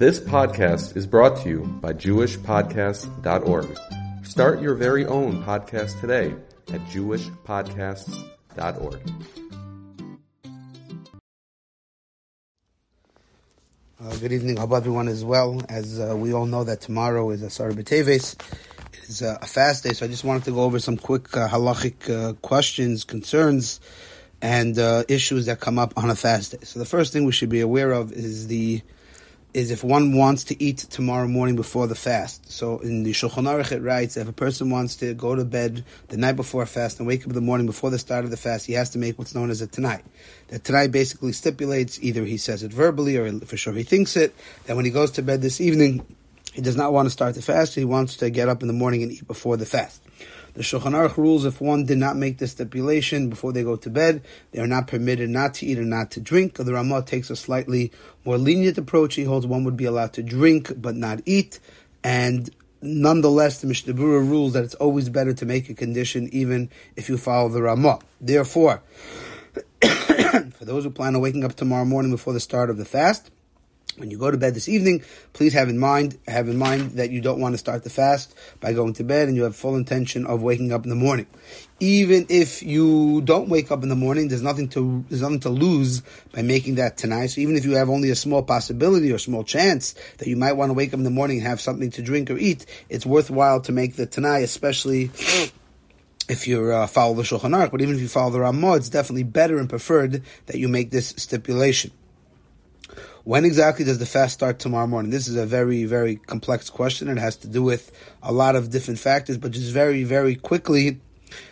This podcast is brought to you by JewishPodcasts.org. Start your very own podcast today at JewishPodcasts.org. Uh, good evening. Hope everyone is well. As uh, we all know that tomorrow is Asar B'Teves. It is uh, a fast day, so I just wanted to go over some quick uh, halachic uh, questions, concerns, and uh, issues that come up on a fast day. So the first thing we should be aware of is the is if one wants to eat tomorrow morning before the fast. So in the Shulchan Aruch it writes if a person wants to go to bed the night before a fast and wake up in the morning before the start of the fast, he has to make what's known as a tnai. The tnai basically stipulates either he says it verbally or for sure he thinks it. That when he goes to bed this evening, he does not want to start the fast. He wants to get up in the morning and eat before the fast. The Shulchan Aruch rules if one did not make the stipulation before they go to bed, they are not permitted not to eat or not to drink. The Ramah takes a slightly more lenient approach. He holds one would be allowed to drink but not eat. And nonetheless, the Mishnah Berurah rules that it's always better to make a condition even if you follow the Ramah. Therefore, for those who plan on waking up tomorrow morning before the start of the fast, when you go to bed this evening, please have in mind have in mind that you don't want to start the fast by going to bed, and you have full intention of waking up in the morning. Even if you don't wake up in the morning, there's nothing to there's nothing to lose by making that tnai. So even if you have only a small possibility or small chance that you might want to wake up in the morning and have something to drink or eat, it's worthwhile to make the tnai, especially if you uh, follow the Shulchan Aruch. But even if you follow the Ramah, it's definitely better and preferred that you make this stipulation. When exactly does the fast start tomorrow morning? This is a very, very complex question. It has to do with a lot of different factors, but just very, very quickly,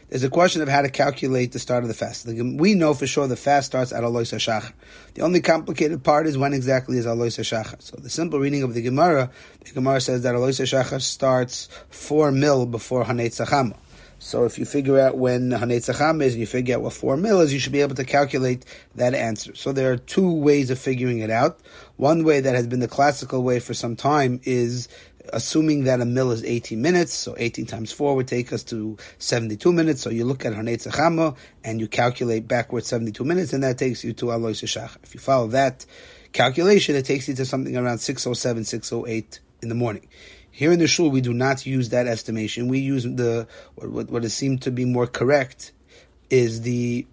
there's a question of how to calculate the start of the fast. We know for sure the fast starts at Alois HaShachar. The only complicated part is when exactly is Alois HaShachar. So the simple reading of the Gemara, the Gemara says that Alois HaShachar starts four mil before Hanetz Chama. So if you figure out when Hanetzacham is and you figure out what four mil is, you should be able to calculate that answer. So there are two ways of figuring it out. One way that has been the classical way for some time is assuming that a mill is 18 minutes, so 18 times 4 would take us to 72 minutes. So you look at Hanetzachama and you calculate backwards 72 minutes, and that takes you to Alois Shach. If you follow that calculation, it takes you to something around 607, 608 in the morning. Here in the shul, we do not use that estimation. We use the what, what is seemed to be more correct is the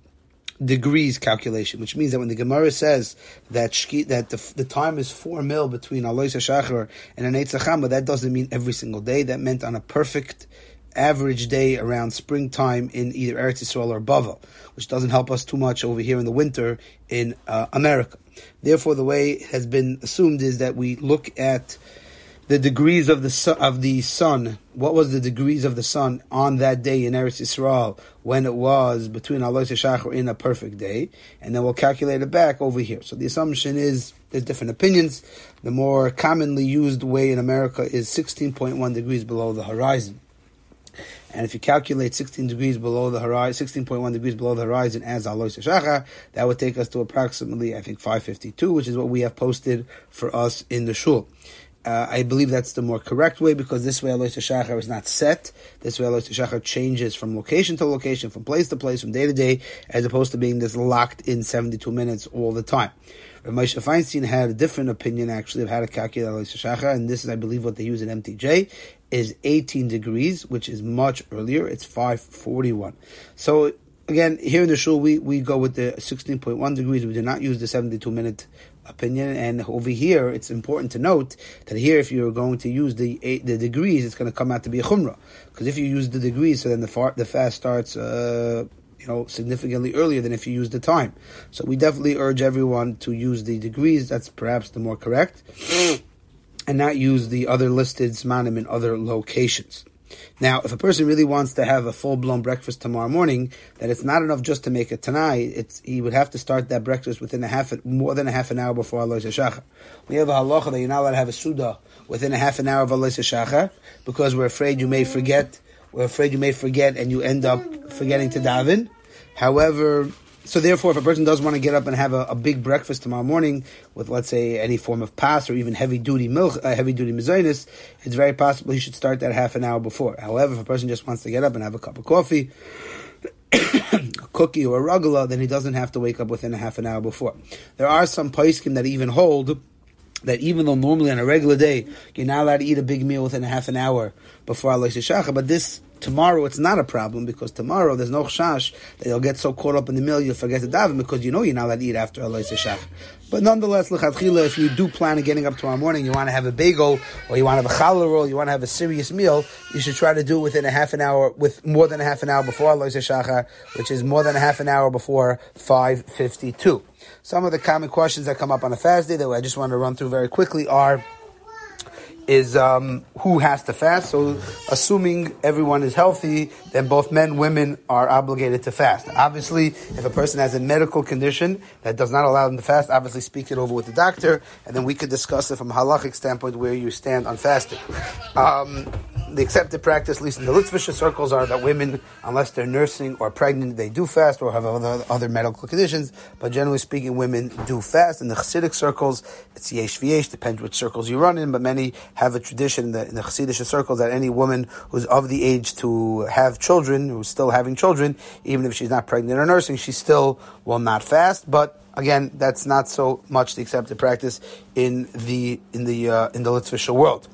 degrees calculation, which means that when the Gemara says that shki, that the, the time is four mil between Alois HaShachar and an Eitzachamba, that doesn't mean every single day. That meant on a perfect average day around springtime in either Eretz Yisrael or Bavel, which doesn't help us too much over here in the winter in uh, America. Therefore, the way has been assumed is that we look at the degrees of the su- of the sun. What was the degrees of the sun on that day in Eretz Yisrael when it was between Alois Shachar in a perfect day, and then we'll calculate it back over here. So the assumption is there's different opinions. The more commonly used way in America is 16.1 degrees below the horizon. And if you calculate 16 degrees below the horizon, 16.1 degrees below the horizon as Alois Shachar, that would take us to approximately, I think, 552, which is what we have posted for us in the shul. Uh, I believe that's the more correct way because this way Alois Shachar is not set. This way Alois Shachar changes from location to location, from place to place, from day to day, as opposed to being this locked in 72 minutes all the time. Moshe Feinstein had a different opinion actually of how to calculate Alois Shachar, and this is, I believe, what they use in MTJ, is 18 degrees, which is much earlier. It's 541. So again, here in the shul, we, we go with the 16.1 degrees. We do not use the 72 minute opinion. And over here, it's important to note that here, if you're going to use the the degrees, it's going to come out to be a chumrah. Because if you use the degrees, so then the far, the fast starts. Uh, you know, significantly earlier than if you use the time. So we definitely urge everyone to use the degrees. That's perhaps the more correct, and not use the other listed zmanim in other locations. Now, if a person really wants to have a full blown breakfast tomorrow morning, then it's not enough just to make it tonight. It's he would have to start that breakfast within a half more than a half an hour before Alois Shachar. We have a halacha that you're not allowed to have a seudah within a half an hour of Alois Shachar because we're afraid you may forget. We're afraid you may forget and you end up forgetting to daven. However, so therefore, if a person does want to get up and have a, a, big breakfast tomorrow morning with, let's say, any form of pas or even heavy duty milk, uh, heavy duty mezainis, it's very possible he should start that half an hour before. However, if a person just wants to get up and have a cup of coffee, a cookie or a rugula, then he doesn't have to wake up within a half an hour before. There are some poskim that even hold that even though normally on a regular day you're not allowed to eat a big meal within a half an hour before Alois Shachar, but this tomorrow it's not a problem because tomorrow there's no chash that you'll get so caught up in the meal you'll forget to daven because you know you're not allowed to eat after Alois Shachar. But nonetheless, lechatchila, if you do plan on getting up tomorrow morning, you want to have a bagel or you want to have a challah roll, you want to have a serious meal, you should try to do it within a half an hour, with more than a half an hour before Alois Shachar, which is more than a half an hour before 552. Some of the common questions that come up on a fast day that I just want to run through very quickly are, is um, who has to fast. So, assuming everyone is healthy, then both men women are obligated to fast. Obviously, if a person has a medical condition that does not allow them to fast, obviously speak it over with the doctor, and then we could discuss it from a halachic standpoint where you stand on fasting. Um, the accepted practice, at least in the Litvisha circles, are that women, unless they're nursing or pregnant, they do fast or have other, other medical conditions. But generally speaking, women do fast. In the Chassidic circles, it's yesh v'yesh, depends which circles you run in, but many have a tradition in the, in the Chassidic circles that any woman who's of the age to have children, who's still having children, even if she's not pregnant or nursing, she still will not fast. But again, that's not so much the accepted practice in the in the uh, in the Litvisha world.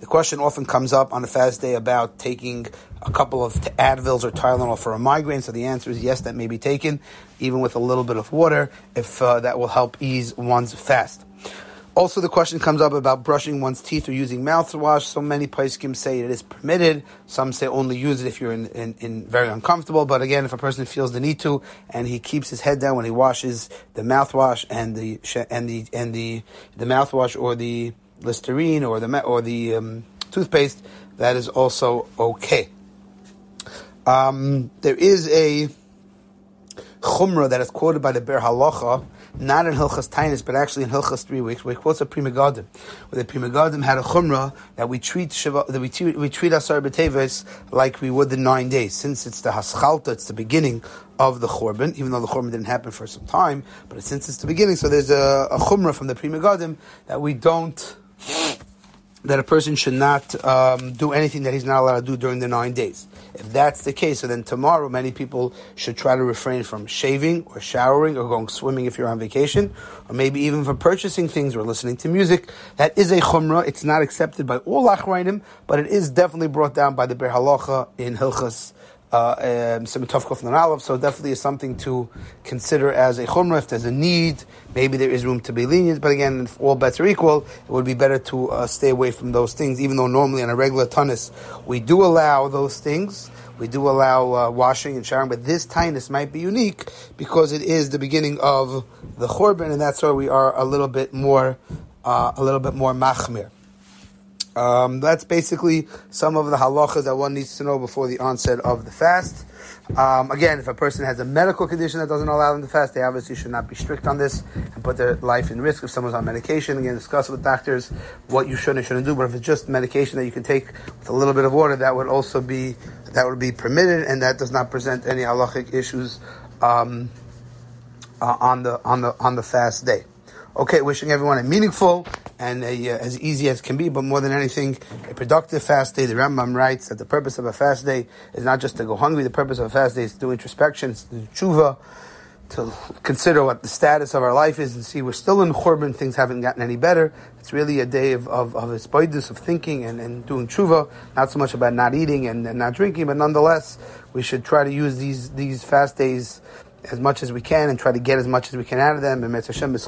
The question often comes up on a fast day about taking a couple of Advils or Tylenol for a migraine. So the answer is yes, that may be taken, even with a little bit of water, if uh, that will help ease one's fast. Also, the question comes up about brushing one's teeth or using mouthwash. So many poskim say it is permitted. Some say only use it if you're in, in, in, very uncomfortable. But again, if a person feels the need to, and he keeps his head down when he washes the mouthwash and the and the and the the mouthwash or the Listerine or the or the um, toothpaste, that is also okay. Um, there is a chumrah that is quoted by the Biur Halacha, not in Hilchas Tainis, but actually in Hilchas Three Weeks, where he quotes a Pri Megadim, where the Pri Megadim had a chumrah that we treat Shiva, that we treat, we treat Asar B'Teves like we would the nine days, since it's the Haschalta, it's the beginning of the Chorban, even though the Chorban didn't happen for some time, but since it's the beginning, so there's a, a chumrah from the Pri Megadim that we don't that a person should not um, do anything that he's not allowed to do during the nine days. If that's the case, so then tomorrow many people should try to refrain from shaving or showering or going swimming if you're on vacation, or maybe even from purchasing things or listening to music. That is a chumrah. It's not accepted by all achrayim, but it is definitely brought down by the Biur Halacha in Hilchas uh, um, so definitely is something to consider as a chumrah. If there's a need, maybe there is room to be lenient. But again, if all bets are equal, it would be better to uh, stay away from those things. Even though normally on a regular tunis we do allow those things, we do allow uh, washing and showering. But this tinus might be unique because it is the beginning of the churban, and that's why we are a little bit more, uh, a little bit more machmir. Um, that's basically some of the halachas that one needs to know before the onset of the fast. Um, again, if a person has a medical condition that doesn't allow them to fast, they obviously should not be strict on this and put their life in risk. If someone's on medication, again, discuss with doctors what you should and shouldn't do. But if it's just medication that you can take with a little bit of water, that would also be that would be permitted, and that does not present any halachic issues um, uh, on the on the on the fast day. Okay, wishing everyone a meaningful and a, uh, as easy as can be, but more than anything, a productive fast day. The Rambam writes that the purpose of a fast day is not just to go hungry. The purpose of a fast day is to do introspection, to do tshuva, to consider what the status of our life is and see we're still in Churban, things haven't gotten any better. It's really a day of, of, of of thinking and, and doing tshuva, not so much about not eating and, and not drinking, but nonetheless, we should try to use these, these fast days as much as we can and try to get as much as we can out of them. And Hashem as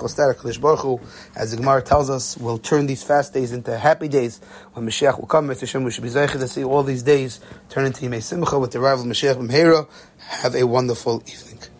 the Gemara tells us, will turn these fast days into happy days. When Mashiach will come, Hashem, we should be zeicha to see all these days turn into Yimei Simcha with the arrival of Mashiach B'mheira. Have a wonderful evening.